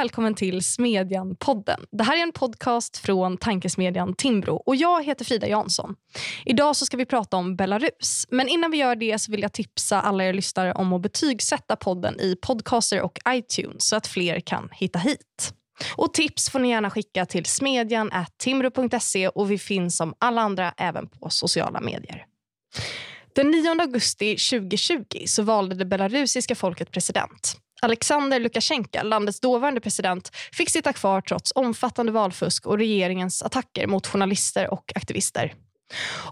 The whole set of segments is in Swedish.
välkommen till Smedjan-podden. Det här är en podcast från tankesmedjan Timbro och jag heter Frida Jansson. Idag så ska vi prata om Belarus. Men innan vi gör det så vill jag tipsa alla er lyssnare om att betygsätta podden i Podcaster och iTunes så att fler kan hitta hit. Och Tips får ni gärna skicka till smedjan timbro.se och vi finns som alla andra även på sociala medier. Den 9 augusti 2020 så valde det belarusiska folket president. Alexander Lukasjenko, landets dåvarande president, fick sitta kvar trots omfattande valfusk och regeringens attacker mot journalister och aktivister.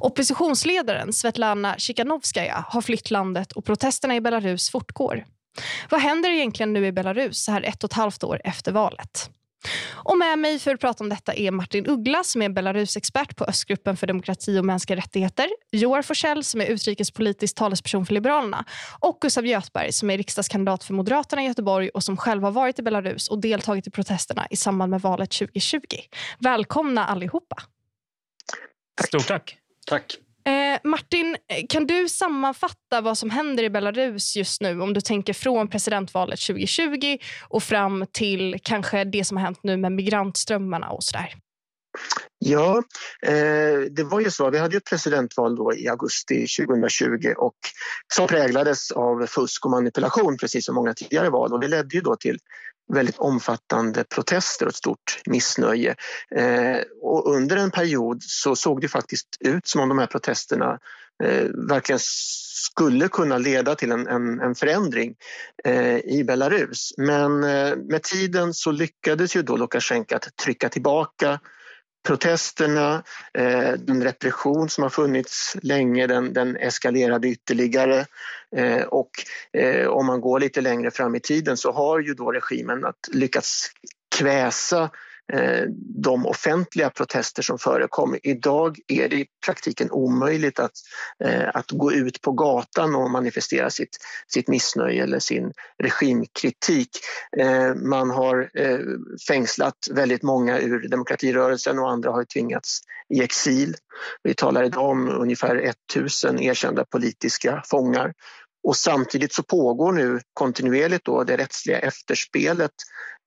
Oppositionsledaren Svetlana Tsikhanovskaja har flytt landet och protesterna i Belarus fortgår. Vad händer egentligen nu i Belarus så här ett och ett halvt år efter valet? Och med mig för att prata om detta är Martin Uggla som är Belarusexpert på Östgruppen för demokrati och mänskliga rättigheter. Joar Forsell som är utrikespolitisk talesperson för Liberalerna och Gustav Göthberg som är riksdagskandidat för Moderaterna i Göteborg och som själv har varit i Belarus och deltagit i protesterna i samband med valet 2020. Välkomna allihopa. Stort tack. Tack. Martin, eh, kan du sammanfatta vad som händer i Belarus just nu om du tänker från presidentvalet 2020 och fram till kanske det som har hänt nu med migrantströmmarna och sådär? Ja, eh, det var ju så. Vi hade ett presidentval då i augusti 2020 och som präglades av fusk och manipulation precis som många tidigare val och det ledde ju då till väldigt omfattande protester och ett stort missnöje. Eh, och under en period så såg det faktiskt ut som om de här protesterna eh, verkligen skulle kunna leda till en, en, en förändring eh, i Belarus. Men eh, med tiden så lyckades ju då Lukasjenko att trycka tillbaka protesterna, eh, den repression som har funnits länge, den, den eskalerade ytterligare. Eh, och eh, om man går lite längre fram i tiden så har ju då regimen att lyckats kväsa Eh, de offentliga protester som förekom. Idag är det i praktiken omöjligt att, eh, att gå ut på gatan och manifestera sitt, sitt missnöje eller sin regimkritik. Eh, man har fängslat väldigt många ur demokratirörelsen och andra har tvingats i exil. Vi talar idag om ungefär 1000 erkända politiska fångar och samtidigt så pågår nu kontinuerligt då det rättsliga efterspelet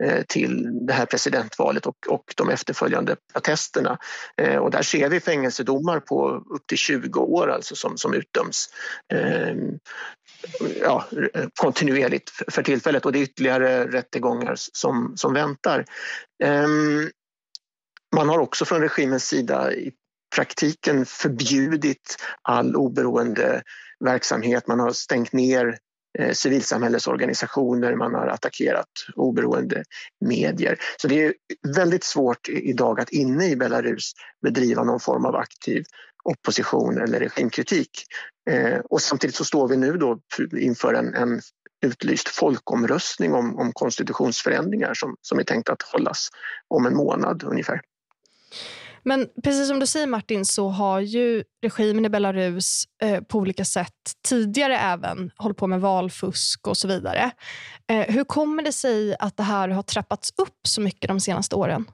eh, till det här presidentvalet och, och de efterföljande protesterna. Eh, och där ser vi fängelsedomar på upp till 20 år alltså som, som utdöms eh, ja, kontinuerligt för tillfället och det är ytterligare rättegångar som, som väntar. Ehm, man har också från regimens sida i praktiken förbjudit all oberoende verksamhet. Man har stängt ner eh, civilsamhällesorganisationer, man har attackerat oberoende medier. Så det är väldigt svårt idag att inne i Belarus bedriva någon form av aktiv opposition eller regimkritik. Eh, och samtidigt så står vi nu då inför en, en utlyst folkomröstning om, om konstitutionsförändringar som, som är tänkt att hållas om en månad ungefär. Men precis som du säger Martin så har ju regimen i Belarus eh, på olika sätt tidigare även hållit på med valfusk och så vidare. Eh, hur kommer det sig att det här har trappats upp så mycket de senaste åren?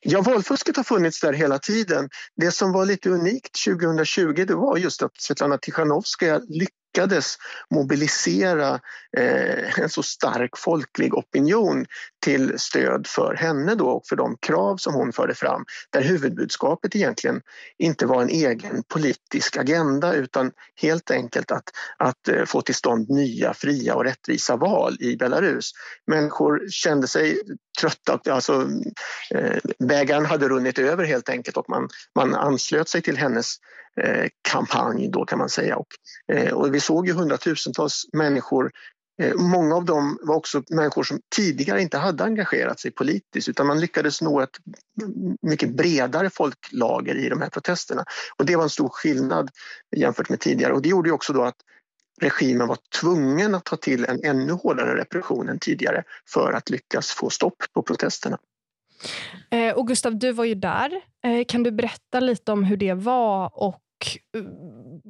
Ja, valfusket har funnits där hela tiden. Det som var lite unikt 2020 det var just att Svetlana Tichanovskaja lyckades lyckades mobilisera eh, en så stark folklig opinion till stöd för henne då och för de krav som hon förde fram där huvudbudskapet egentligen inte var en egen politisk agenda utan helt enkelt att, att eh, få till stånd nya fria och rättvisa val i Belarus. Människor kände sig trötta, alltså eh, bägaren hade runnit över helt enkelt och man, man anslöt sig till hennes Eh, kampanj då kan man säga. Och, eh, och vi såg ju hundratusentals människor eh, Många av dem var också människor som tidigare inte hade engagerat sig politiskt utan man lyckades nå ett mycket bredare folklager i de här protesterna. Och det var en stor skillnad jämfört med tidigare och det gjorde också då att regimen var tvungen att ta till en ännu hårdare repression än tidigare för att lyckas få stopp på protesterna. Eh, och Gustav, du var ju där. Eh, kan du berätta lite om hur det var och eh,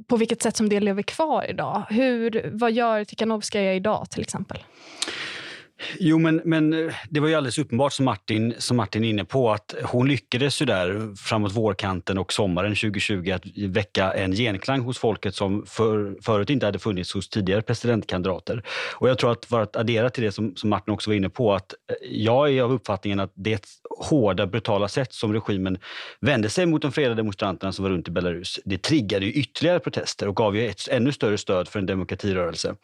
på vilket sätt som det lever kvar idag? Hur, vad gör Tikhanovskaja idag till exempel? Jo, men, men eh, det var ju alldeles uppenbart som Martin, som Martin är inne på att hon lyckades ju där framåt vårkanten och sommaren 2020 att väcka en genklang hos folket som för, förut inte hade funnits hos tidigare presidentkandidater. Och jag tror att för att addera till det som, som Martin också var inne på att eh, jag är av uppfattningen att det hårda, brutala sätt som regimen vände sig mot de fredade demonstranterna som var runt i Belarus, det triggade ju ytterligare protester och gav ju ett ännu större stöd för en demokratirörelse.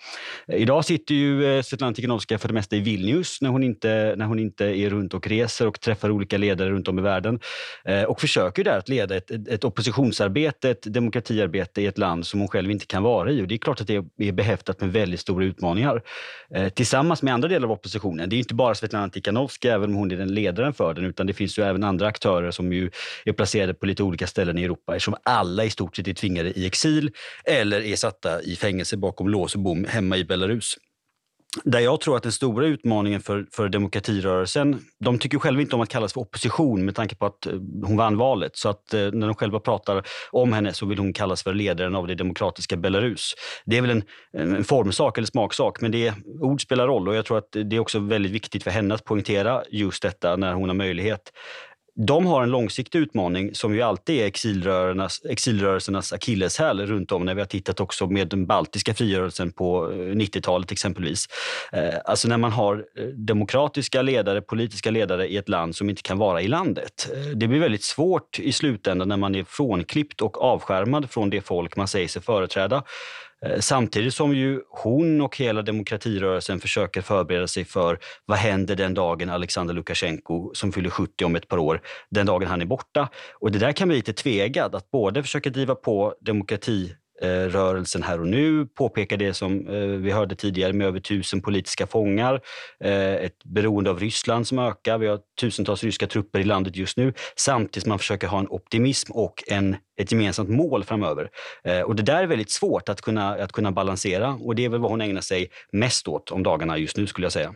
Idag sitter ju eh, Svetlana Tikhanovskaja för det mesta i Vilnius när hon, inte, när hon inte är runt och reser och träffar olika ledare runt om i världen eh, och försöker där att leda ett, ett, oppositionsarbete, ett demokratiarbete i ett land som hon själv inte kan vara i. Och det är klart att det är behäftat med väldigt stora utmaningar. Eh, tillsammans med andra delar av oppositionen. Det är inte bara Svetlana Tikhanovskaja, även om hon är den ledaren för den, utan det finns ju även andra aktörer som ju är placerade på lite olika ställen i Europa eftersom alla i stort sett är tvingade i exil eller är satta i fängelse bakom lås och bom hemma i Belarus där jag tror att den stora utmaningen för, för demokratirörelsen, de tycker själva inte om att kallas för opposition med tanke på att eh, hon vann valet. Så att eh, när de själva pratar om henne så vill hon kallas för ledaren av det demokratiska Belarus. Det är väl en, en formsak eller smaksak, men det, ord spelar roll och jag tror att det är också väldigt viktigt för henne att poängtera just detta när hon har möjlighet de har en långsiktig utmaning som ju alltid är exilrörelsernas, exilrörelsernas akilleshäl runt om när vi har tittat också med den baltiska frigörelsen på eh, 90-talet exempelvis. Eh, alltså när man har eh, demokratiska ledare, politiska ledare i ett land som inte kan vara i landet. Det blir väldigt svårt i slutändan när man är frånklippt och avskärmad från det folk man säger sig företräda. Eh, samtidigt som ju hon och hela demokratirörelsen försöker förbereda sig för vad händer den dagen Alexander Lukasjenko, som fyller 70 om ett par år, den dagen han är borta. Och det där kan bli lite tvegad, att både försöka driva på demokrati Eh, rörelsen här och nu, påpekar det som eh, vi hörde tidigare med över tusen politiska fångar, eh, ett beroende av Ryssland som ökar. Vi har tusentals ryska trupper i landet just nu, samtidigt som man försöker ha en optimism och en, ett gemensamt mål framöver. Och det där är väldigt svårt att kunna, att kunna balansera och det är väl vad hon ägnar sig mest åt om dagarna just nu skulle jag säga.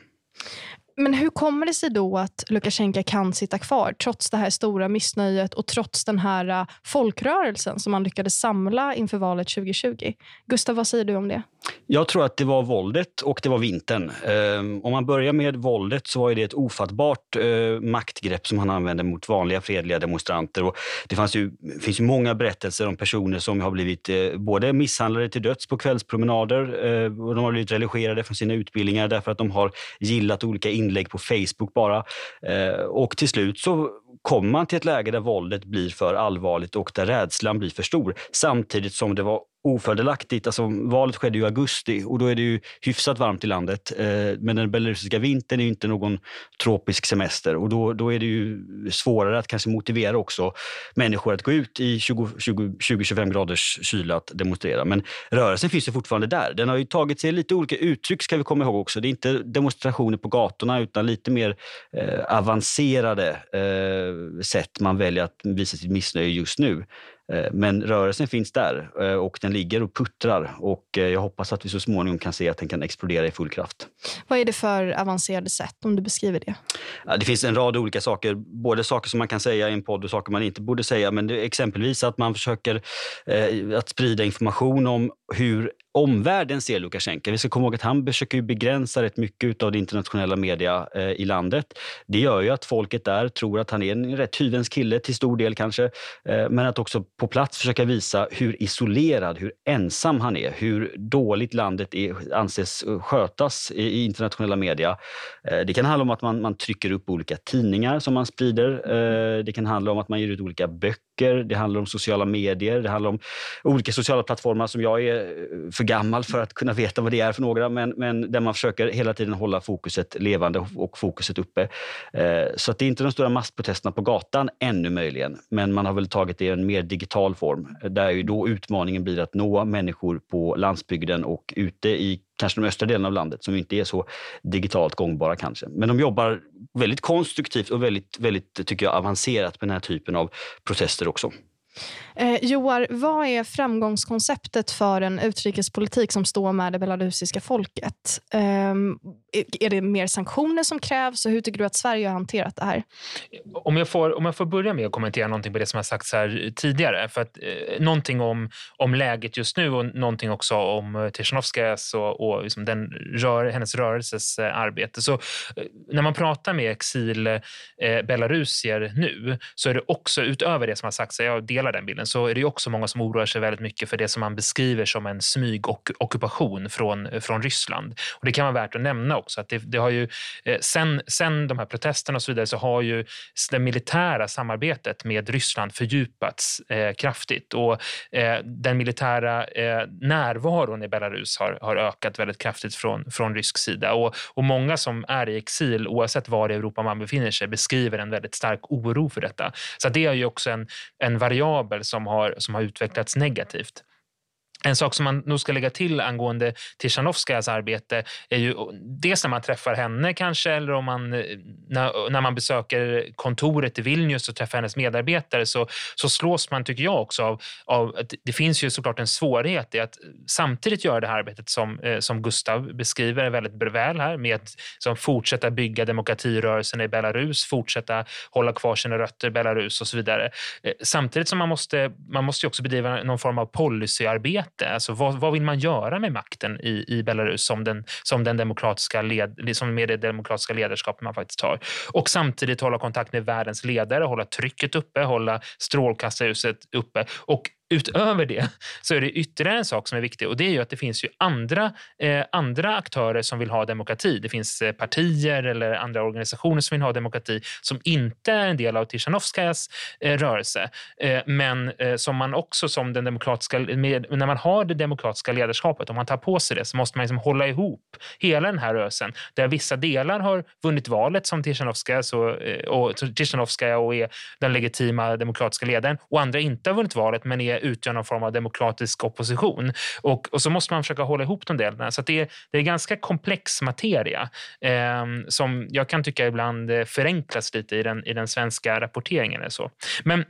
Men hur kommer det sig då att Lukasjenko kan sitta kvar trots det här stora missnöjet och trots den här äh, folkrörelsen som man lyckades samla inför valet 2020? Gustav, vad säger du om det? Jag tror att det var våldet och det var vintern. Eh, om man börjar med våldet så var det ett ofattbart eh, maktgrepp som han använde mot vanliga fredliga demonstranter. Och det fanns ju, finns ju många berättelser om personer som har blivit eh, både misshandlade till döds på kvällspromenader eh, och de har blivit religerade från sina utbildningar därför att de har gillat olika inlägg på Facebook bara. Eh, och till slut så kommer man till ett läge där våldet blir för allvarligt och där rädslan blir för stor. Samtidigt som det var ofördelaktigt. Alltså, valet skedde i augusti och då är det ju hyfsat varmt i landet. Eh, men den belarusiska vintern är ju inte någon tropisk semester och då, då är det ju svårare att kanske motivera också människor att gå ut i 20-25 graders kyla att demonstrera. Men rörelsen finns ju fortfarande där. Den har ju tagit sig lite olika uttryck ska vi komma ihåg också. Det är inte demonstrationer på gatorna utan lite mer eh, avancerade eh, sätt man väljer att visa sitt missnöje just nu. Eh, men rörelsen finns där eh, och den ligger och puttrar och eh, jag hoppas att vi så småningom kan se att den kan explodera i full kraft. Vad är det för avancerade sätt om du beskriver det? Det finns en rad olika saker, både saker som man kan säga i en podd och saker man inte borde säga. Men exempelvis att man försöker att sprida information om hur omvärlden ser Lukasjenko. Vi ska komma ihåg att han försöker begränsa rätt mycket av det internationella media eh, i landet. Det gör ju att folket där tror att han är en rätt hyvens kille, till stor del kanske. Eh, men att också på plats försöka visa hur isolerad, hur ensam han är. Hur dåligt landet är, anses eh, skötas i, i internationella media. Eh, det kan handla om att man, man trycker upp olika tidningar som man sprider. Eh, det kan handla om att man ger ut olika böcker. Det handlar om sociala medier. Det handlar om olika sociala plattformar som jag är Eh, för gammal för att kunna veta vad det är för några, men, men där man försöker hela tiden hålla fokuset levande och fokuset uppe. Eh, så att det är inte de stora massprotesterna på gatan ännu möjligen, men man har väl tagit det i en mer digital form där ju då utmaningen blir att nå människor på landsbygden och ute i kanske de östra delarna av landet som inte är så digitalt gångbara kanske. Men de jobbar väldigt konstruktivt och väldigt, väldigt tycker jag, avancerat med den här typen av protester också. Eh, Joar, vad är framgångskonceptet för en utrikespolitik som står med det belarusiska folket? Eh, är det mer sanktioner som krävs och hur tycker du att Sverige har hanterat det här? Om jag får, om jag får börja med att kommentera någonting på det som har sagts här tidigare. För att, eh, någonting om, om läget just nu och någonting också om eh, Tichanovskajas och, och liksom den rör, hennes rörelses eh, arbete. Så, eh, när man pratar med exil eh, belarusier nu så är det också utöver det som har sagts, jag delar den bilden, så är det också många som oroar sig väldigt mycket för det som man beskriver som en smygockupation från, från Ryssland. Och det kan vara värt att nämna också att det, det har ju eh, sen, sen de här protesterna och så vidare så har ju det militära samarbetet med Ryssland fördjupats eh, kraftigt och eh, den militära eh, närvaron i Belarus har, har ökat väldigt kraftigt från, från rysk sida och, och många som är i exil oavsett var i Europa man befinner sig beskriver en väldigt stark oro för detta. Så det är ju också en, en variabel som har, som har utvecklats negativt. En sak som man nog ska lägga till angående Tichanovskajas arbete är ju dels när man träffar henne kanske eller om man, eh, när, när man besöker kontoret i Vilnius och träffar hennes medarbetare så, så slås man, tycker jag också, av, av att det finns ju såklart en svårighet i att samtidigt göra det här arbetet som, eh, som Gustav beskriver väldigt väl här med att som fortsätta bygga demokratirörelsen i Belarus, fortsätta hålla kvar sina rötter i Belarus och så vidare. Eh, samtidigt som man måste, man måste också bedriva någon form av policyarbete inte? Alltså, vad, vad vill man göra med makten i, i Belarus som, den, som, den demokratiska led, som med det demokratiska ledarskapet man faktiskt har? Och samtidigt hålla kontakt med världens ledare, hålla trycket uppe, hålla strålkastarljuset uppe och Utöver det så är det ytterligare en sak som är viktig och det är ju att det finns ju andra, eh, andra aktörer som vill ha demokrati. Det finns eh, partier eller andra organisationer som vill ha demokrati som inte är en del av Tichanovskajas eh, rörelse. Eh, men eh, som man också som den demokratiska, med, när man har det demokratiska ledarskapet, om man tar på sig det så måste man liksom hålla ihop hela den här rörelsen där vissa delar har vunnit valet som Tichanovskaja och, eh, och, Tichanovskaja och är den legitima demokratiska ledaren och andra inte har vunnit valet men är utgör någon form av demokratisk opposition. Och, och så måste man försöka hålla ihop de delarna. Så det, är, det är ganska komplex materia eh, som jag kan tycka ibland eh, förenklas lite i den, i den svenska rapporteringen. Eller så. Men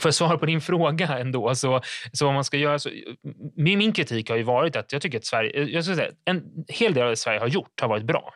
för att svara på din fråga ändå, så, så vad man ska göra... Så, min, min kritik har ju varit att jag tycker att Sverige, eh, jag ska säga, en hel del av det Sverige har gjort har varit bra.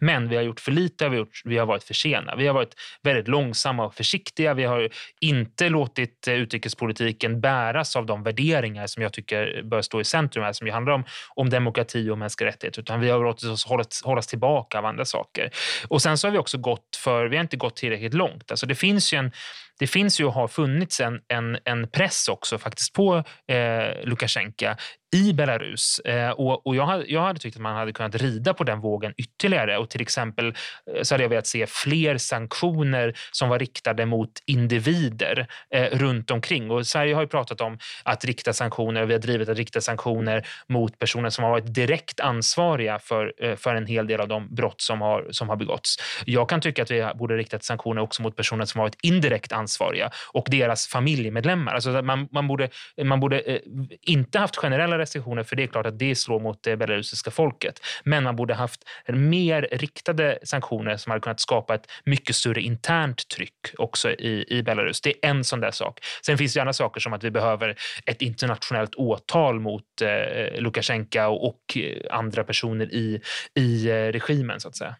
Men vi har gjort för lite, vi har, gjort, vi har varit för sena. Vi har varit väldigt långsamma och försiktiga. Vi har inte låtit eh, utrikespolitiken bäras av de värderingar som jag tycker bör stå i centrum här, som ju handlar om, om demokrati och mänskliga rättigheter, utan vi har låtit oss hållas, hållas tillbaka av andra saker. Och sen så har vi också gått för, vi har inte gått tillräckligt långt. Alltså det finns ju en det finns ju och har funnits en, en, en press också faktiskt på eh, Lukasjenko i Belarus. Eh, och, och jag, hade, jag hade tyckt att man hade kunnat rida på den vågen ytterligare och till exempel eh, så hade jag velat se fler sanktioner som var riktade mot individer eh, runt omkring. Och Sverige har ju pratat om att rikta sanktioner, vi har drivit att rikta sanktioner mot personer som har varit direkt ansvariga för, eh, för en hel del av de brott som har, som har begåtts. Jag kan tycka att vi borde rikta sanktioner också mot personer som har varit indirekt ansvariga ansvariga och deras familjemedlemmar. Alltså man, man borde, man borde eh, inte haft generella restriktioner för det är klart att det slår mot det belarusiska folket. Men man borde haft mer riktade sanktioner som hade kunnat skapa ett mycket större internt tryck också i, i Belarus. Det är en sån där sak. Sen finns det andra saker som att vi behöver ett internationellt åtal mot eh, Lukasjenko och eh, andra personer i, i eh, regimen så att säga.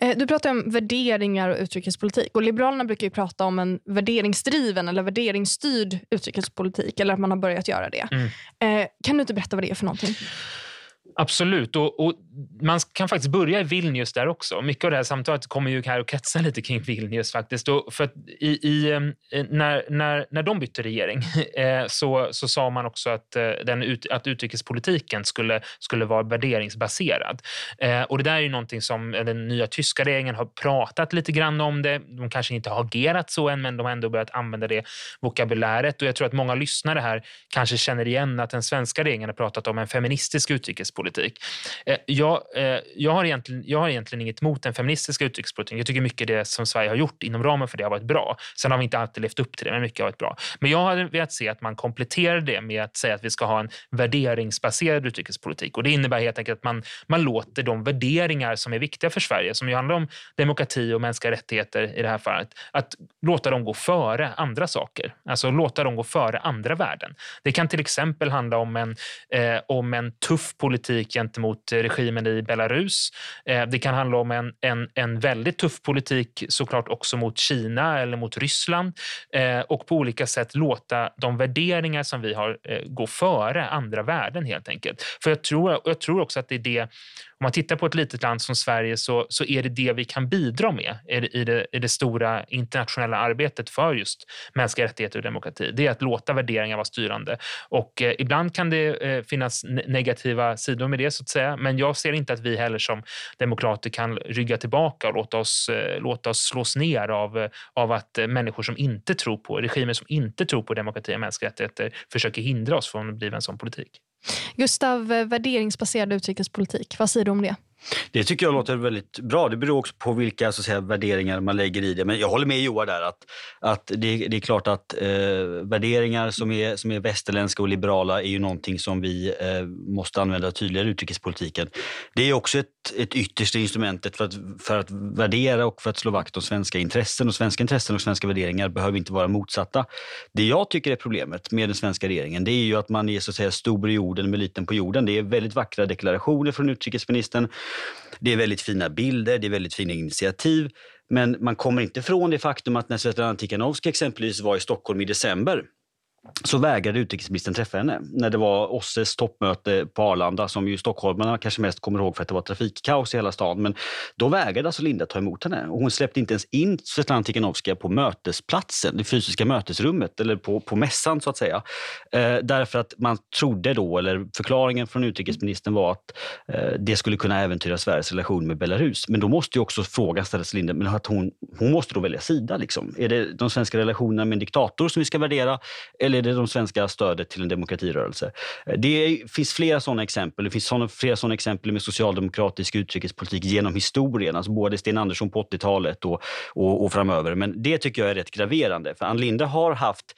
Eh, du pratar om värderingar och utrikespolitik. Och Liberalerna brukar ju prata om en värderingsdriven eller värderingsstyrd utrikespolitik. Eller att man har börjat göra det. Mm. Eh, kan du inte berätta vad det är för någonting? Absolut. Och, och, man kan faktiskt börja i Vilnius där också. Mycket av det här samtalet kommer ju här att kretsa lite kring Vilnius faktiskt. Och för i, i, när, när, när de bytte regering eh, så, så sa man också att, eh, den, att utrikespolitiken skulle, skulle vara värderingsbaserad. Eh, och det där är ju någonting som eh, den nya tyska regeringen har pratat lite grann om det. De kanske inte har agerat så än, men de har ändå börjat använda det vokabuläret. Och jag tror att många lyssnare här kanske känner igen att den svenska regeringen har pratat om en feministisk utrikespolitik utrikespolitik. Eh, jag, eh, jag, har egentligen, jag har egentligen inget emot den feministiska utrikespolitiken. Jag tycker mycket det som Sverige har gjort inom ramen för det har varit bra. Sen har vi inte alltid levt upp till det, men mycket har varit bra. Men jag hade velat se att man kompletterar det med att säga att vi ska ha en värderingsbaserad utrikespolitik. Och det innebär helt enkelt att man, man låter de värderingar som är viktiga för Sverige, som ju handlar om demokrati och mänskliga rättigheter i det här fallet, att låta dem gå före andra saker. Alltså låta dem gå före andra värden. Det kan till exempel handla om en, eh, om en tuff politik gentemot regimen i Belarus. Eh, det kan handla om en, en, en väldigt tuff politik såklart också mot Kina eller mot Ryssland eh, och på olika sätt låta de värderingar som vi har eh, gå före andra värden helt enkelt. För jag tror, jag tror också att det är det om man tittar på ett litet land som Sverige så, så är det det vi kan bidra med i det, i det stora internationella arbetet för just mänskliga rättigheter och demokrati. Det är att låta värderingar vara styrande. Och eh, ibland kan det eh, finnas negativa sidor med det, så att säga. men jag ser inte att vi heller som demokrater kan rygga tillbaka och låta oss, eh, låta oss slås ner av, av att eh, människor som inte tror på, regimer som inte tror på demokrati och mänskliga rättigheter försöker hindra oss från att driva en sån politik. Gustav, eh, värderingsbaserad utrikespolitik, vad säger du om det? Det tycker jag låter väldigt bra. Det beror också på vilka så att säga, värderingar man lägger i det. Men jag håller med Joar där att, att det, det är klart att eh, värderingar som är, som är västerländska och liberala är ju någonting som vi eh, måste använda tydligare i utrikespolitiken. Det är också ett, ett yttersta instrumentet för att, för att värdera och för att slå vakt om svenska intressen. Och svenska intressen och svenska värderingar behöver inte vara motsatta. Det jag tycker är problemet med den svenska regeringen det är ju att man är så att säga stor i orden med liten på jorden. Det är väldigt vackra deklarationer från utrikesministern det är väldigt fina bilder, det är väldigt fina initiativ. Men man kommer inte ifrån det faktum att när Svetlana Tikhanovskaja exempelvis var i Stockholm i december så vägrade utrikesministern träffa henne när det var OSSEs toppmöte på Arlanda som ju stockholmarna kanske mest kommer ihåg för att det var trafikkaos i hela stan. Men då vägrade alltså Linda ta emot henne och hon släppte inte ens in Svetlana Tikhanovskaja på mötesplatsen, det fysiska mötesrummet eller på, på mässan så att säga. Eh, därför att man trodde då, eller förklaringen från utrikesministern var att eh, det skulle kunna äventyra Sveriges relation med Belarus. Men då måste ju också frågan ställas till Linda, men att hon, hon måste då välja sida. Liksom. Är det de svenska relationerna med en diktator som vi ska värdera eller är det de svenska stödet till en demokratirörelse? Eh, det finns flera sådana exempel. Det finns såna, flera sådana exempel med socialdemokratisk utrikespolitik genom historien, alltså både Sten Andersson på 80-talet och, och, och, framöver. Men det tycker jag är rätt graverande, för Ann Linde har haft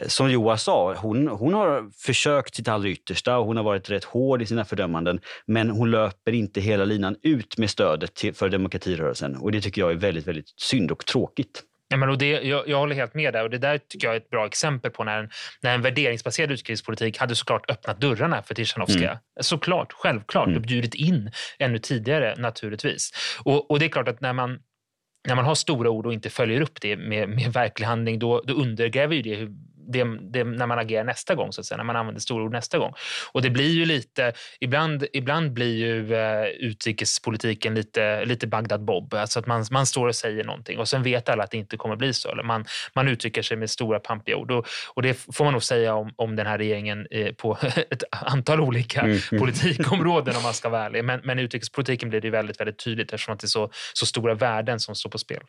eh, som Joa sa, hon, hon har försökt sitt allra yttersta och hon har varit rätt hård i sina fördömanden. Men hon löper inte hela linan ut med stödet till, för demokratirörelsen och det tycker jag är väldigt, väldigt synd och tråkigt. Ja, men och det, jag, jag håller helt med där och det där tycker jag är ett bra exempel på när en, när en värderingsbaserad utrikespolitik hade såklart öppnat dörrarna för Tichanovskaja. Mm. Såklart, självklart, mm. och bjudit in ännu tidigare naturligtvis. Och, och det är klart att när man när man har stora ord och inte följer upp det med, med verklig handling, då, då undergräver ju det hur det, det, när man agerar nästa gång, så att säga, när man använder stora ord nästa gång. Och det blir ju lite, ibland, ibland blir ju eh, utrikespolitiken lite, lite Bagdad Bob. Alltså att man, man står och säger någonting och sen vet alla att det inte kommer bli så. Eller man, man uttrycker sig med stora pampiga ord. Och, och det får man nog säga om, om den här regeringen eh, på ett antal olika mm. politikområden om man ska vara ärlig. Men, men utrikespolitiken blir det väldigt, väldigt tydligt eftersom att det är så, så stora värden som står på spel.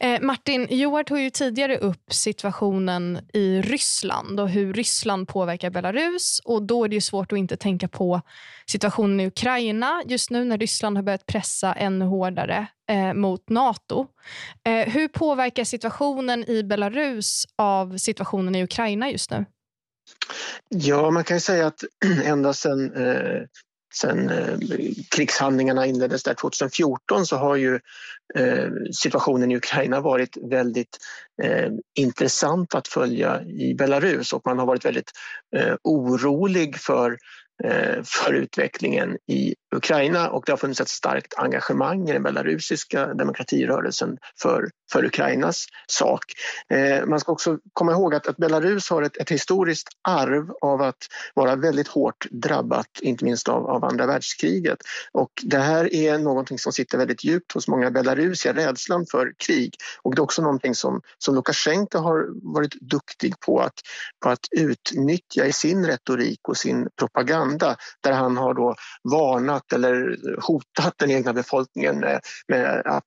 Eh, Martin, Joar tog ju tidigare upp situationen i Ryssland och hur Ryssland påverkar Belarus. Och Då är det ju svårt att inte tänka på situationen i Ukraina just nu när Ryssland har börjat pressa ännu hårdare eh, mot Nato. Eh, hur påverkar situationen i Belarus av situationen i Ukraina just nu? Ja, man kan ju säga att ända sedan eh, sen eh, krigshandlingarna inleddes där 2014 så har ju eh, situationen i Ukraina varit väldigt eh, intressant att följa i Belarus och man har varit väldigt orolig för Eh, för utvecklingen i Ukraina och det har funnits ett starkt engagemang i den belarusiska demokratirörelsen för, för Ukrainas sak. Eh, man ska också komma ihåg att, att Belarus har ett, ett, historiskt arv av att vara väldigt hårt drabbat, inte minst av, av andra världskriget. Och det här är någonting som sitter väldigt djupt hos många belarusier, rädslan för krig. Och det är också någonting som, som Lukasjenko har varit duktig på att, på att utnyttja i sin retorik och sin propaganda hända där han har då varnat eller hotat den egna befolkningen med, med att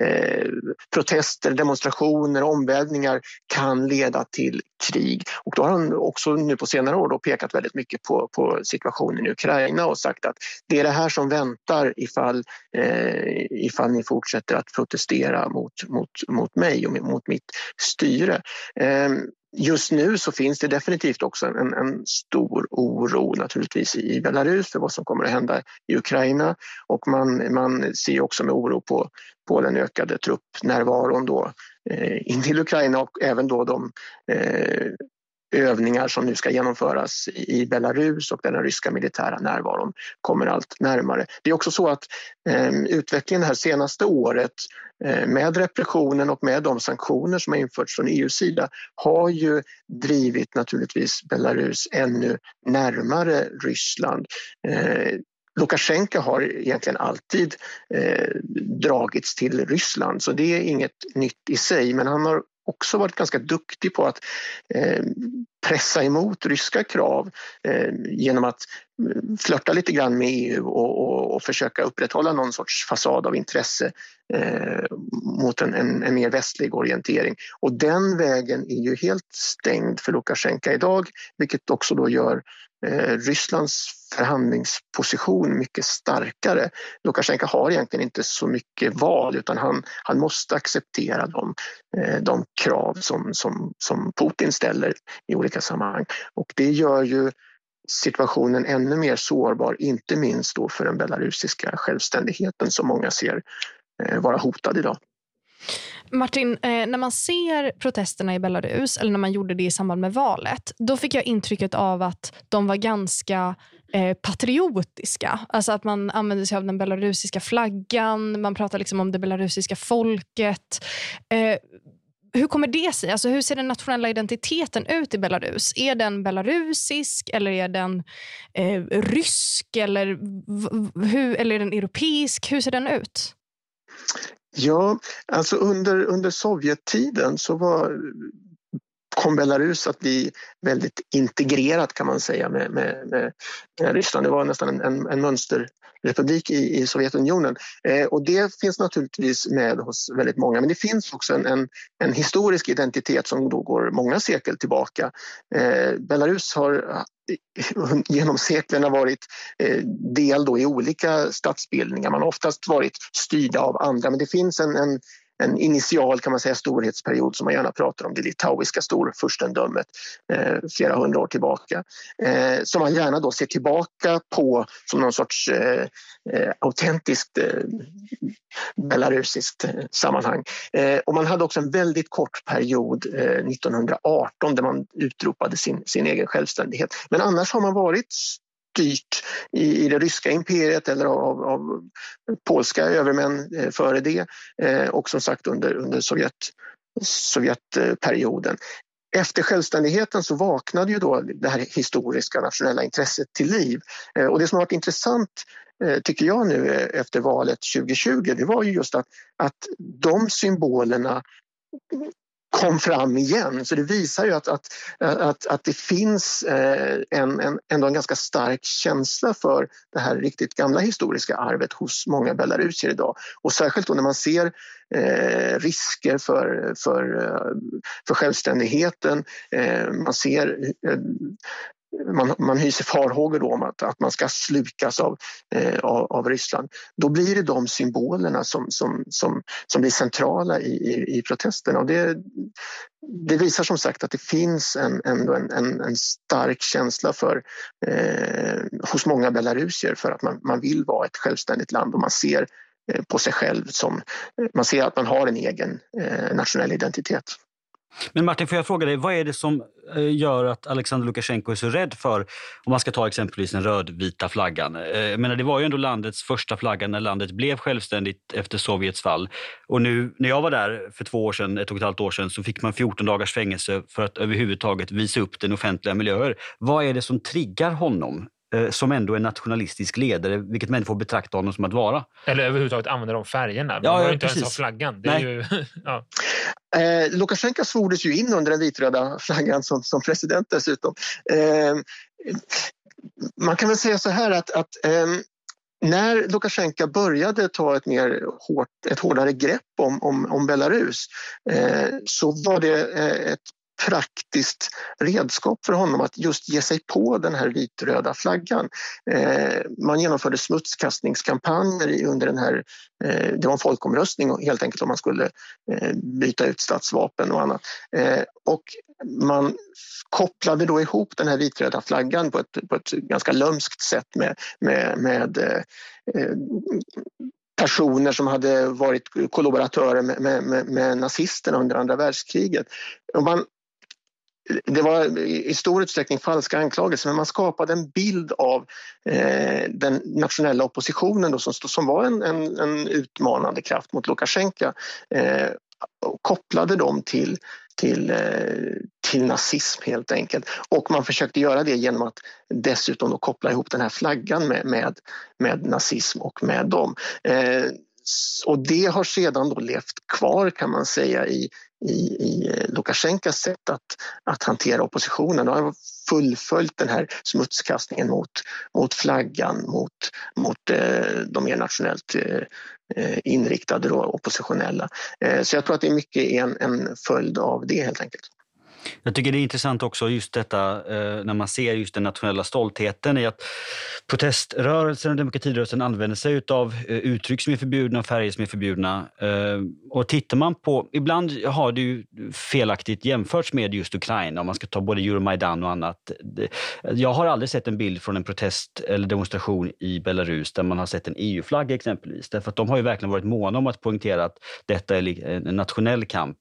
eh, protester, demonstrationer, och omvälvningar kan leda till krig. Och då har han också nu på senare år då pekat väldigt mycket på, på situationen i Ukraina och sagt att det är det här som väntar ifall, eh, ifall ni fortsätter att protestera mot, mot, mot mig och mot mitt styre. Eh, Just nu så finns det definitivt också en, en, stor oro naturligtvis i Belarus för vad som kommer att hända i Ukraina. Och man, man ser också med oro på, på den ökade truppnärvaron då eh, in till Ukraina och även då de eh, övningar som nu ska genomföras i Belarus och där den ryska militära närvaron kommer allt närmare. Det är också så att eh, utvecklingen det här senaste året eh, med repressionen och med de sanktioner som har införts från EUs sida har ju drivit naturligtvis Belarus ännu närmare Ryssland. Eh, Lukasjenko har egentligen alltid eh, dragits till Ryssland så det är inget nytt i sig men han har också varit ganska duktig på att eh, pressa emot ryska krav eh, genom att eh, flörta lite grann med EU och, och, och, försöka upprätthålla någon sorts fasad av intresse. Eh, mot en, en, en, mer västlig orientering. Och den vägen är ju helt stängd för Lukasjenko idag vilket också då gör eh, Rysslands förhandlingsposition mycket starkare. Lukasjenko har egentligen inte så mycket val utan han, han måste acceptera de, eh, de krav som, som, som Putin ställer i olika sammanhang. Och det gör ju situationen ännu mer sårbar, inte minst då för den belarusiska självständigheten som många ser Eh, vara hotad idag. Martin, eh, när man ser protesterna i Belarus, eller när man gjorde det i samband med valet, då fick jag intrycket av att de var ganska eh, patriotiska. Alltså att man använde sig av den belarusiska flaggan, man pratar liksom om det belarusiska folket. Eh, hur kommer det sig? Alltså hur ser den nationella identiteten ut i Belarus? Är den belarusisk eller är den eh, rysk eller, hur, eller är den europeisk? Hur ser den ut? Ja, alltså under, under Sovjettiden så var kom Belarus att bli väldigt integrerat kan man säga med, med, med, Ryssland. Det var nästan en, en, en republik i, i Sovjetunionen. Eh, och det finns naturligtvis med hos väldigt många men det finns också en, en, en historisk identitet som då går många sekel tillbaka. Eh, Belarus har eh, genom seklerna varit eh, del då i olika statsbildningar. Man har oftast varit styrda av andra men det finns en, en en initial kan man säga storhetsperiod som man gärna pratar om, det litauiska storfurstendömet eh, flera hundra år tillbaka. Eh, som man gärna då ser tillbaka på som någon sorts eh, eh autentiskt eh, belarusiskt eh, sammanhang. Eh, och man hade också en väldigt kort period eh, 1918 där man utropade sin, sin egen självständighet. Men annars har man varit styrt i, i det ryska imperiet eller av, av polska övermän eh, före det eh, och som sagt under, under Sovjet, Sovjetperioden. Efter självständigheten så vaknade ju då det här historiska nationella intresset till liv. Eh, och det som har varit intressant eh, tycker jag nu eh, efter valet 2020 det var ju just att, att de symbolerna kom fram igen. Så det visar ju att, att, att, att det finns eh, en, en, ändå en ganska stark känsla för det här riktigt gamla historiska arvet hos många belarusier idag. Och särskilt då när man ser eh, risker för, för, eh, för självständigheten. Eh, man ser eh, man, man hyser farhågor om att, att man ska slukas av, eh, av, av, Ryssland. Då blir det de symbolerna som, som, som, som blir centrala i, i, i protesterna. Och det, det visar som sagt att det finns en, en, en, en stark känsla för, eh, hos många belarusier för att man, man vill vara ett självständigt land och man ser eh, på sig själv som, man ser att man har en egen eh, nationell identitet. Men Martin, får jag fråga dig, vad är det som eh, gör att Alexander Lukasjenko är så rädd för, om man ska ta exempelvis den rödvita flaggan. Eh, jag menar, det var ju ändå landets första flagga när landet blev självständigt efter Sovjets fall. Och nu, när jag var där för två år sedan, ett och ett halvt år sedan, så fick man 14 dagars fängelse för att överhuvudtaget visa upp den offentliga miljöer. Vad är det som triggar honom som ändå är nationalistisk ledare, vilket människor betraktar honom som att vara. Eller överhuvudtaget använda de färgerna. Man ja, ja, inte precis. ens ha flaggan. Det är ju, ja. eh, Lukasjenko svordes ju in under den vitröda flaggan som, som president dessutom. Eh, man kan väl säga så här att, att um, när Lukasjenko började ta ett, mer hårt, ett hårdare grepp om, om, om Belarus eh, så var det eh, ett praktiskt redskap för honom att just ge sig på den här vitröda flaggan. Eh, man genomförde smutskastningskampanjer under den här, eh, det var en folkomröstning helt enkelt om man skulle eh, byta ut statsvapen och annat. Eh, och man kopplade då ihop den här vitröda flaggan på ett, på ett ganska lömskt sätt med, med, med eh, eh, personer som hade varit kollaboratörer med, med, med, nazisterna under andra världskriget. Och man det var i stor utsträckning falska anklagelser men man skapade en bild av eh, den nationella oppositionen då, som, som var en, en, en utmanande kraft mot Lukasjenko eh, och kopplade dem till, till, eh, till nazism helt enkelt. Och man försökte göra det genom att dessutom då koppla ihop den här flaggan med, med, med nazism och med dem. Eh, och det har sedan då levt kvar kan man säga i, i, i eh, Lukasjenkos sätt att, att hantera oppositionen. Han har fullföljt den här smutskastningen mot, mot flaggan, mot, mot eh, de mer nationellt eh, eh inriktade då, oppositionella. Eh, så jag tror att det är mycket en, en följd av det helt enkelt. Jag tycker det är intressant också just detta eh, när man ser just den nationella stoltheten i att proteströrelsen och demokratirörelsen använder sig av eh, uttryck som är förbjudna och färger som är förbjudna. Eh, och tittar man på, ibland har det ju felaktigt jämförts med just Ukraina om man ska ta både Euromaidan och annat. Jag har aldrig sett en bild från en protest eller demonstration i Belarus där man har sett en EU-flagga exempelvis. Därför att de har ju verkligen varit måna om att poängtera att detta är en nationell kamp.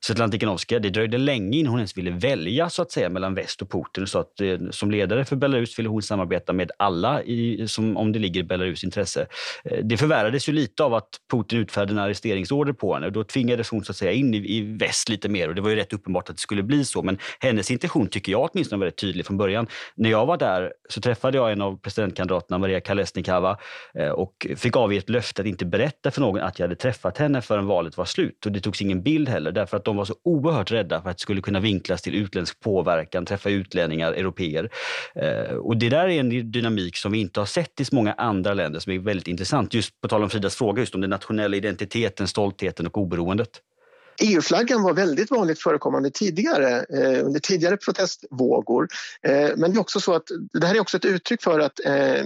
Svetlana Tikhanovskaja, det dröjde länge länge innan hon ens ville välja så att säga mellan väst och Putin. Så att, eh, som ledare för Belarus ville hon samarbeta med alla i, som, om det ligger i Belarus intresse. Eh, det förvärrades ju lite av att Putin utfärdade en arresteringsorder på henne. Då tvingades hon så att säga in i, i väst lite mer och det var ju rätt uppenbart att det skulle bli så. Men hennes intention tycker jag åtminstone var väldigt tydlig från början. När jag var där så träffade jag en av presidentkandidaterna, Maria Kalesnikava, eh, och fick avge ett löfte att inte berätta för någon att jag hade träffat henne förrän valet var slut. Och det togs ingen bild heller därför att de var så oerhört rädda för att det skulle kunna vinklas till utländsk påverkan, träffa utlänningar, europeer. Eh, och det där är en dynamik som vi inte har sett i så många andra länder som är väldigt intressant. Just på tal om Fridas fråga, just om den nationella identiteten, stoltheten och oberoendet. EU-flaggan var väldigt vanligt förekommande tidigare, eh, under tidigare protestvågor. Eh, men det är också så att det här är också ett uttryck för att eh,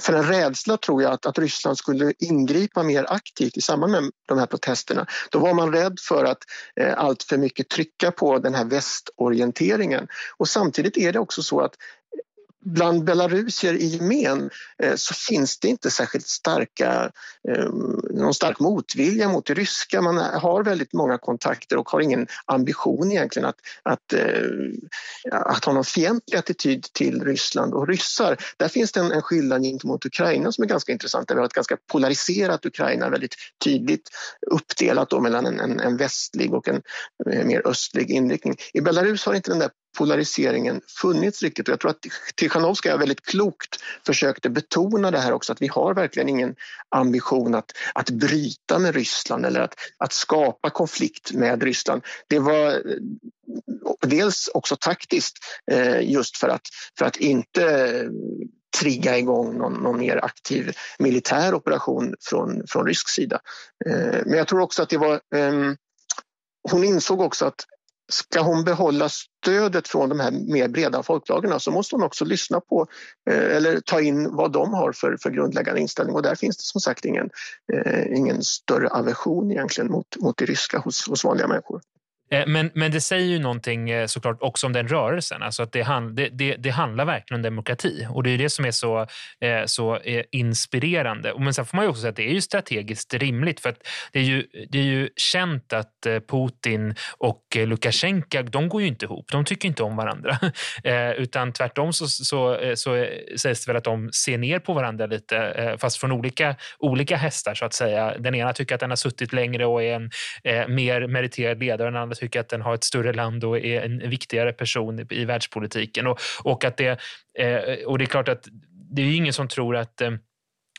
för en rädsla tror jag att, att Ryssland skulle ingripa mer aktivt i samband med de här protesterna. Då var man rädd för att eh, allt för mycket trycka på den här västorienteringen. Och samtidigt är det också så att bland belarusier i gemen eh, så finns det inte särskilt starka, eh, någon stark motvilja mot det ryska. Man har väldigt många kontakter och har ingen ambition egentligen att, att, eh, att ha någon fientlig attityd till Ryssland och ryssar. Där finns det en, en skillnad gentemot Ukraina som är ganska intressant. Där vi har ett ganska polariserat Ukraina, väldigt tydligt uppdelat då mellan en, en, en västlig och en mer östlig inriktning. I Belarus har inte den där polariseringen funnits riktigt. Och jag tror att Tichanovskaja väldigt klokt försökte betona det här också att vi har verkligen ingen ambition att, att bryta med Ryssland eller att, att skapa konflikt med Ryssland. Det var dels också taktiskt eh, just för att, för att inte trigga igång någon, någon mer aktiv militär operation från, från rysk sida. Eh, men jag tror också att det var ehm, hon insåg också att ska hon behålla stödet från de här mer breda folklagren så måste hon också lyssna på eh, eller ta in vad de har för, för grundläggande inställning och där finns det som sagt ingen, eh, ingen större aversion egentligen mot, mot det ryska hos, hos vanliga människor. Eh, men, men det säger ju någonting eh, såklart också om den rörelsen. Alltså att det, hand, det, det, det handlar verkligen om demokrati och det är det som är så, eh, så inspirerande. Men sen får man ju också säga att det är ju strategiskt rimligt för att det är ju, det är ju känt att Putin och Lukasjenko, de går ju inte ihop. De tycker inte om varandra. Utan tvärtom så, så, så sägs det väl att de ser ner på varandra lite, fast från olika, olika hästar så att säga. Den ena tycker att den har suttit längre och är en mer meriterad ledare, den andra tycker att den har ett större land och är en viktigare person i världspolitiken. Och, och, att det, eh, och det är klart att det är ingen som tror att eh,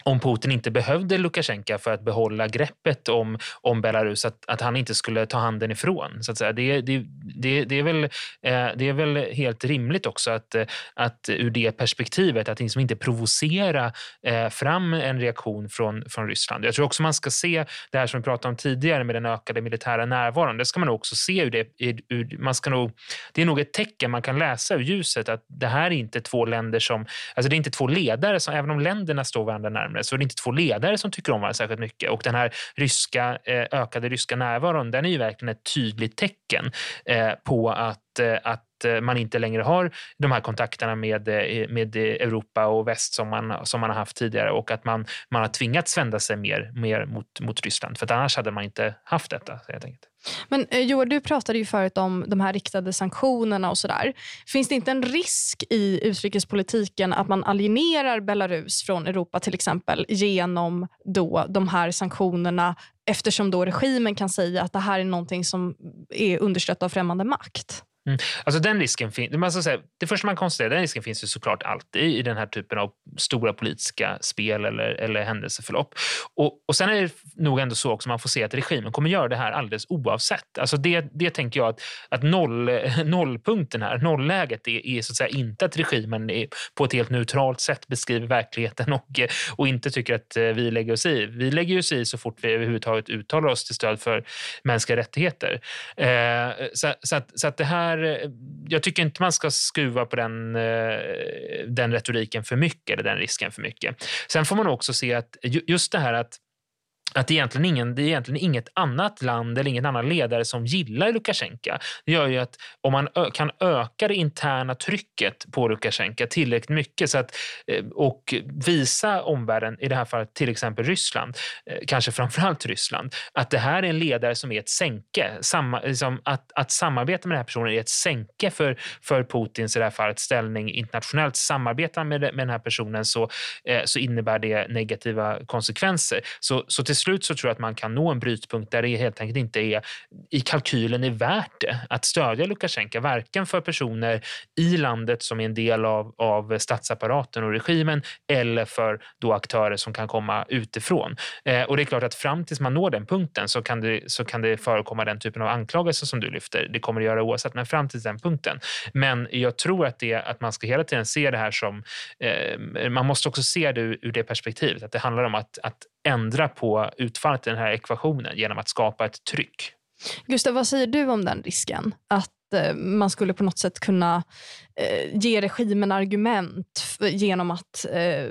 om Putin inte behövde Lukasjenko för att behålla greppet om, om Belarus, att, att han inte skulle ta handen ifrån. Så att säga. Det, det, det, det, är väl, eh, det är väl helt rimligt också att, att ur det perspektivet att liksom inte provocera eh, fram en reaktion från, från Ryssland. Jag tror också man ska se det här som vi pratade om tidigare med den ökade militära närvaron. Det ska man också se ur det. Ur, man ska nog, det är nog ett tecken man kan läsa ur ljuset att det här är inte två länder som, alltså det är inte två ledare som, även om länderna står varandra närmare, så är det inte två ledare som tycker om varandra särskilt mycket. Och den här ryska, eh, ökade ryska närvaron, den är ju verkligen ett tydligt tecken eh, på att, eh, att man inte längre har de här kontakterna med, med Europa och väst som man, som man har haft tidigare och att man, man har tvingats vända sig mer, mer mot, mot Ryssland. För annars hade man inte haft detta. Helt enkelt. Men eh, Joar, du pratade ju förut om de här riktade sanktionerna och sådär. Finns det inte en risk i utrikespolitiken att man alienerar Belarus från Europa till exempel genom då de här sanktionerna eftersom då regimen kan säga att det här är någonting som är understött av främmande makt? Mm. Alltså den risken finns. alltså det första man konstaterar, den risken finns ju såklart alltid i den här typen av stora politiska spel eller, eller händelseförlopp. Och, och sen är det nog ändå så också man får se att regimen kommer göra det här alldeles oavsett. Alltså det, det tänker jag att, att noll, nollpunkten här, nollläget är, är så att säga inte att regimen är, på ett helt neutralt sätt beskriver verkligheten och, och inte tycker att eh, vi lägger oss i. Vi lägger oss i så fort vi överhuvudtaget uttalar oss till stöd för mänskliga rättigheter. Eh, så, så, att, så att det här här, eh, jag tycker inte man ska skruva på den, eh, den retoriken för mycket, eller den risken för mycket. Sen får man också se att just det här att att det egentligen, ingen, det är egentligen inget annat land eller ingen annan ledare som gillar Lukasjenko. Det gör ju att om man kan öka det interna trycket på Lukasjenko tillräckligt mycket så att, eh, och visa omvärlden, i det här fallet till exempel Ryssland, eh, kanske framförallt Ryssland, att det här är en ledare som är ett sänke. Samma, liksom att, att samarbeta med den här personen är ett sänke för, för Putins, i det här fallet, ställning internationellt. Samarbetar med, med den här personen så, eh, så innebär det negativa konsekvenser. Så, så till till slut så tror jag att man kan nå en brytpunkt där det helt enkelt inte är i kalkylen är värt det att stödja Lukasjenko, varken för personer i landet som är en del av, av statsapparaten och regimen eller för då aktörer som kan komma utifrån. Eh, och det är klart att fram tills man når den punkten så kan det, så kan det förekomma den typen av anklagelser som du lyfter. Det kommer det göra oavsett, men fram till den punkten. Men jag tror att, det, att man ska hela tiden se det här som... Eh, man måste också se det ur, ur det perspektivet, att det handlar om att, att ändra på utfallet i den här ekvationen genom att skapa ett tryck. Gustav, vad säger du om den risken? Att eh, man skulle på något sätt kunna eh, ge regimen argument genom att eh,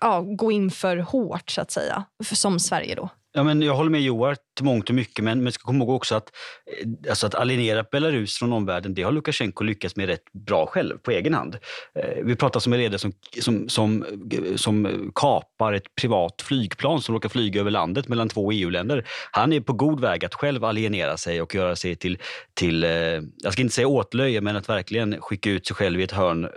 ja, gå in för hårt, så att säga, som Sverige då? Ja, men jag håller med Joar till mångt och mycket, men man ska komma ihåg också att, eh, alltså att alienera Belarus från omvärlden, det har Lukasjenko lyckats med rätt bra själv, på egen hand. Eh, vi pratar om en ledare som, som, som, som kapar ett privat flygplan som råkar flyga över landet mellan två EU-länder. Han är på god väg att själv alienera sig och göra sig till, till eh, jag ska inte säga åtlöje, men att verkligen skicka ut sig själv i ett hörn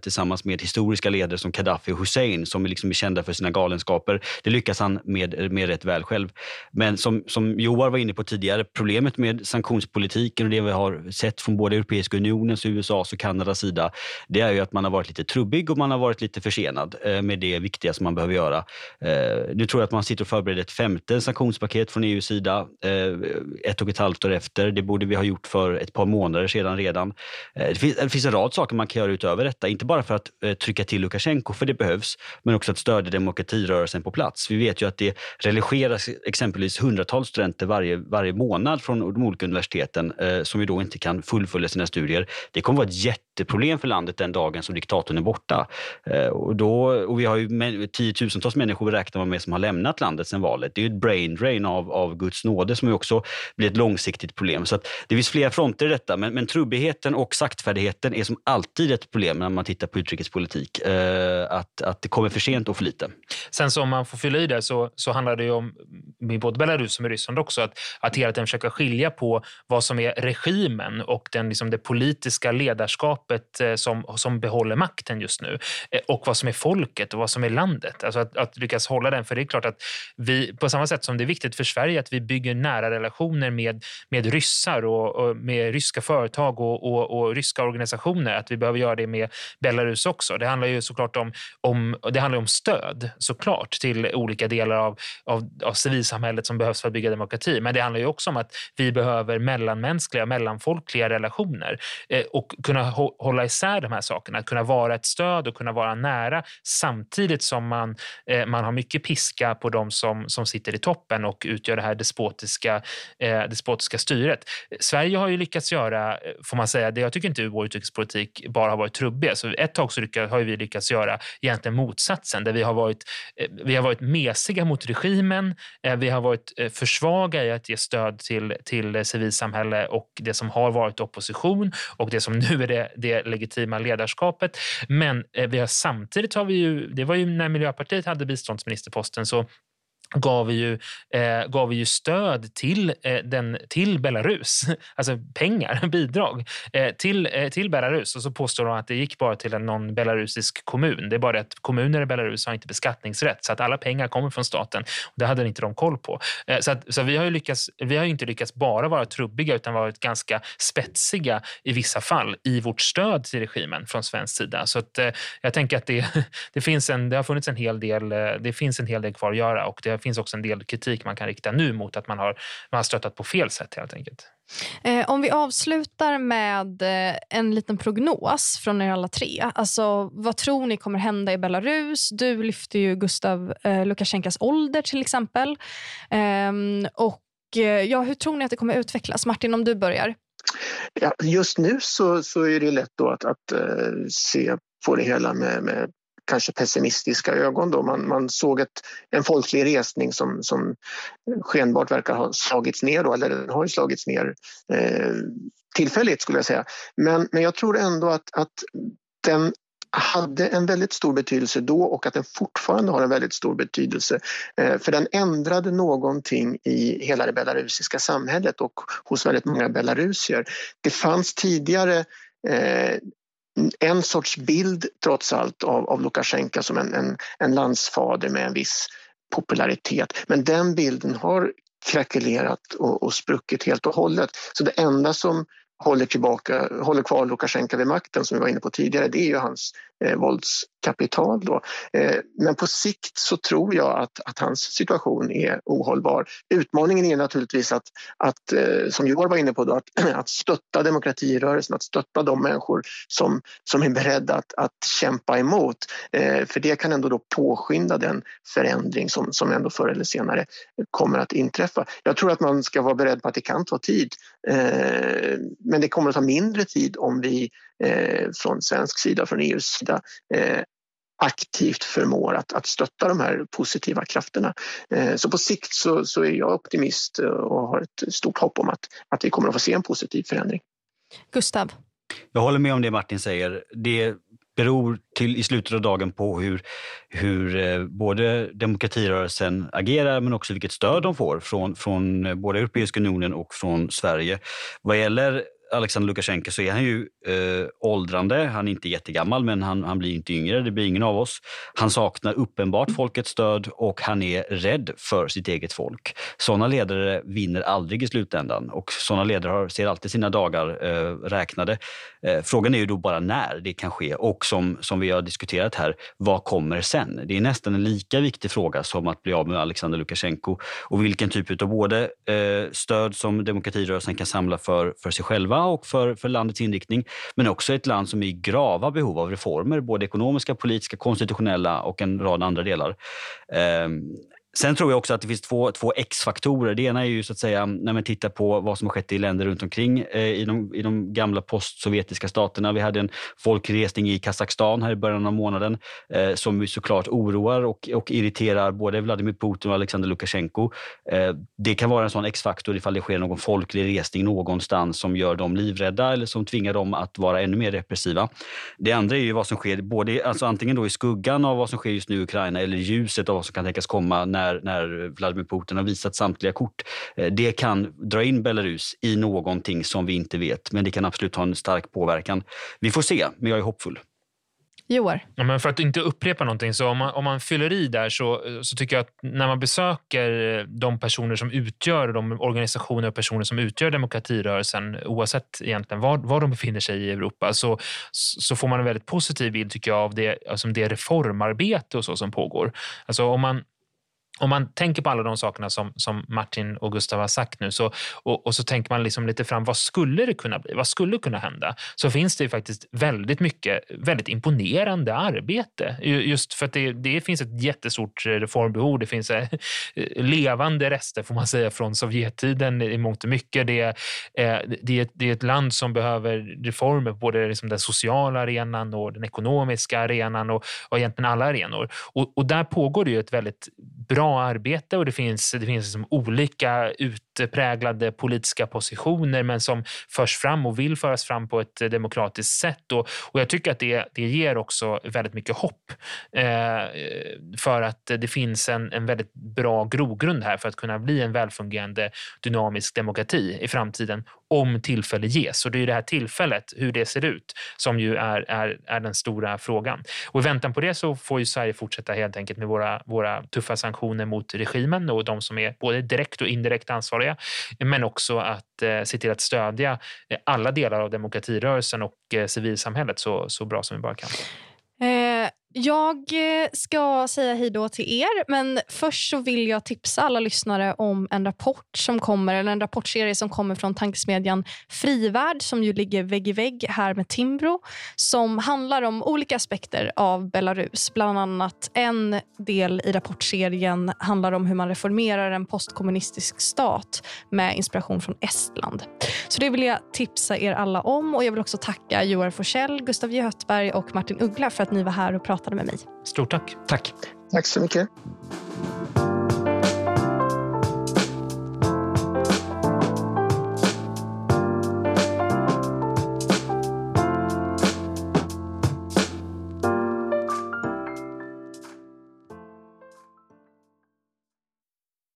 tillsammans med historiska ledare som Gaddafi och Hussein som liksom är kända för sina galenskaper. Det lyckas han med, med rätt väl själv. Men som, som Joar var inne på tidigare, problemet med sanktionspolitiken och det vi har sett från både Europeiska unionens, USAs och Kanadas sida, det är ju att man har varit lite trubbig och man har varit lite försenad eh, med det viktiga som man behöver göra. Eh, nu tror jag att man sitter och förbereder ett femte sanktionspaket från EUs sida eh, ett och ett halvt år efter. Det borde vi ha gjort för ett par månader sedan redan. Det finns, det finns en rad saker man kan göra utöver detta, inte bara för att trycka till Lukasjenko, för det behövs, men också att stödja demokratirörelsen på plats. Vi vet ju att det religeras exempelvis hundratals studenter varje, varje månad från de olika universiteten eh, som ju då inte kan fullfölja sina studier. Det kommer vara ett jätteproblem för landet den dagen som diktatorn är borta. Eh, och, då, och vi har ju tiotusentals människor räknar man med som har lämnat landet sedan valet. Det är ju ett brain drain av, av Guds nåde som ju också blir ett långsiktigt problem. Så det finns flera fronter i detta, men, men trubbigheten och saktfärdigheten är som alltid ett problem när man tittar på utrikespolitik. Eh, att, att det kommer för sent och för lite. Sen så om man får fylla i det så, så handlar det ju om med både Belarus som är Ryssland också, att, att hela tiden försöka skilja på vad som är regimen och den, liksom det politiska ledarskapet eh, som, som behåller makten just nu eh, och vad som är folket och vad som är landet. Alltså att, att lyckas hålla den, för det är klart att vi, på samma sätt som det är viktigt för Sverige att vi bygger nära relationer med, med ryssar och, och med ryska företag och, och, och, ryska organisationer, att vi behöver göra det med Belarus också. Det handlar ju såklart om, om, det handlar om stöd såklart till olika delar av, av, av civilsamhället som behövs för att bygga bygga demokrati. Men det handlar ju också om att vi behöver mellanmänskliga, mellanfolkliga relationer eh, och kunna hålla isär de här sakerna. Kunna vara ett stöd och kunna vara nära samtidigt som man, eh, man har mycket piska på de som, som sitter i toppen och utgör det här despotiska, eh, despotiska styret. Sverige har ju lyckats göra, får man säga, det jag tycker inte vår utrikespolitik bara har varit trubbig. Så ett tag så har vi lyckats göra egentligen motsatsen där vi har varit, vi har varit mesiga mot regimen. Vi har varit förs försvaga i att ge stöd till, till civilsamhälle och det som har varit opposition och det som nu är det, det legitima ledarskapet. Men eh, vi har samtidigt har vi ju, det var ju när Miljöpartiet hade biståndsministerposten så gav vi ju, eh, gav vi ju stöd till, eh, den, till Belarus, alltså pengar, bidrag eh, till, eh, till Belarus. Och så påstår de att det gick bara till en någon belarusisk kommun. Det är bara det att kommuner i Belarus har inte beskattningsrätt så att alla pengar kommer från staten. Och det hade inte de koll på. Eh, så, att, så vi har ju lyckats, vi har inte lyckats bara vara trubbiga utan varit ganska spetsiga i vissa fall i vårt stöd till regimen från svensk sida. Så att, eh, jag tänker att det, det, finns en, det har funnits en hel del, eh, det finns en hel del kvar att göra och det det finns också en del kritik man kan rikta nu mot att man har, man har stöttat på fel sätt helt enkelt. Eh, om vi avslutar med eh, en liten prognos från er alla tre. Alltså, vad tror ni kommer hända i Belarus? Du lyfter ju Gustav eh, Lukasjenkos ålder till exempel. Ehm, och ja, Hur tror ni att det kommer utvecklas? Martin, om du börjar. Ja, just nu så, så är det lätt då att, att se på det hela med, med kanske pessimistiska ögon. Då. Man, man såg ett, en folklig resning som, som skenbart verkar ha slagits ner, då, eller den har ju slagits ner eh, tillfälligt skulle jag säga. Men, men jag tror ändå att, att den hade en väldigt stor betydelse då och att den fortfarande har en väldigt stor betydelse. Eh, för den ändrade någonting i hela det belarusiska samhället och hos väldigt många belarusier. Det fanns tidigare eh, en sorts bild trots allt av, av Lukasjenko som en, en, en landsfader med en viss popularitet. Men den bilden har krackelerat och, och spruckit helt och hållet. Så det enda som håller, tillbaka, håller kvar Lukasjenko vid makten som vi var inne på tidigare, det är ju hans eh, våldskapital. Då. Eh, men på sikt så tror jag att, att hans situation är ohållbar. Utmaningen är naturligtvis att, att eh, som Joar var inne på, då, att, att stötta demokratirörelsen, att stötta de människor som, som är beredda att, att kämpa emot. Eh, för det kan ändå då påskynda den förändring som, som ändå förr eller senare kommer att inträffa. Jag tror att man ska vara beredd på att det kan ta tid. Eh, men det kommer att ta mindre tid om vi eh, från svensk sida, från EUs sida eh, aktivt förmår att, att stötta de här positiva krafterna. Eh, så på sikt så, så, är jag optimist och har ett stort hopp om att, att vi kommer att få se en positiv förändring. Gustav? Jag håller med om det Martin säger. Det beror till, i slutet av dagen på hur, hur eh, både demokratirörelsen agerar men också vilket stöd de får från, från både Europeiska unionen och från Sverige. Vad gäller Alexander Lukasjenko så är han ju eh, åldrande. Han är inte jättegammal, men han, han blir inte yngre. Det blir ingen av oss. Han saknar uppenbart folkets stöd och han är rädd för sitt eget folk. Såna ledare vinner aldrig i slutändan och såna ledare har, ser alltid sina dagar eh, räknade. Eh, frågan är ju då bara när det kan ske och som, som vi har diskuterat här, vad kommer sen? Det är nästan en lika viktig fråga som att bli av med Alexander Lukasjenko och vilken typ av både eh, stöd som demokratirörelsen kan samla för, för sig själva och för, för landets inriktning. Men också ett land som är i grava behov av reformer, både ekonomiska, politiska, konstitutionella och en rad andra delar. Ehm, Sen tror jag också att det finns två, två X-faktorer. Det ena är ju så att säga när man tittar på vad som har skett i länder runt omkring eh, i, de, i de gamla postsovjetiska staterna. Vi hade en folkresning i Kazakstan här i början av månaden eh, som såklart oroar och, och irriterar både Vladimir Putin och Alexander Lukasjenko. Eh, det kan vara en sån X-faktor ifall det sker någon folklig resning någonstans som gör dem livrädda eller som tvingar dem att vara ännu mer repressiva. Det andra är ju vad som sker både, alltså antingen då i skuggan av vad som sker just nu i Ukraina eller ljuset av vad som kan tänkas komma när, när Vladimir Putin har visat samtliga kort. Eh, det kan dra in Belarus i någonting som vi inte vet, men det kan absolut ha en stark påverkan. Vi får se, men jag är hoppfull. Joar? Ja, men för att inte upprepa någonting, så om man, om man fyller i där så, så tycker jag att när man besöker de personer som utgör, de organisationer och personer som utgör demokratirörelsen, oavsett egentligen var, var de befinner sig i Europa, så, så får man en väldigt positiv bild tycker jag av det, alltså det reformarbete och så som pågår. Alltså om man om man tänker på alla de sakerna som, som Martin och Gustav har sagt nu så, och, och, så tänker man liksom lite fram vad skulle det kunna bli? Vad skulle kunna hända? Så finns det faktiskt väldigt mycket väldigt imponerande arbete. Just för att det, det finns ett jättestort reformbehov. Det finns eh, levande rester får man säga från Sovjettiden i mångt och mycket. Det, eh, det, är, ett, det är ett land som behöver reformer på både liksom den sociala arenan och den ekonomiska arenan och, och egentligen alla arenor. Och, och där pågår det ju ett väldigt bra arbete och det finns, det finns liksom olika ut präglade politiska positioner men som förs fram och vill föras fram på ett eh, demokratiskt sätt. Och, och jag tycker att det, det ger också väldigt mycket hopp eh, för att det finns en, en väldigt bra grogrund här för att kunna bli en välfungerande dynamisk demokrati i framtiden om tillfälle ges. Och det är det här tillfället, hur det ser ut, som ju är, är, är den stora frågan. Och i väntan på det så får ju Sverige fortsätta helt enkelt med våra, våra tuffa sanktioner mot regimen och de som är både direkt och indirekt ansvariga, men också att eh, se till att stödja eh, alla delar av demokratirörelsen och eh, civilsamhället så, så bra som vi bara kan. Jag eh, ska säga hej då till er, men först så vill jag tipsa alla lyssnare om en rapport som kommer, eller en rapportserie som kommer från tankesmedjan Frivärd som ju ligger vägg i vägg här med Timbro som handlar om olika aspekter av Belarus. Bland annat en del i rapportserien handlar om hur man reformerar en postkommunistisk stat med inspiration från Estland. Så det vill jag tipsa er alla om och jag vill också tacka Joar Forsell, Gustav J. och Martin Uggla för att ni var här och pratade med mig. Stort tack. Tack. Tack så mycket.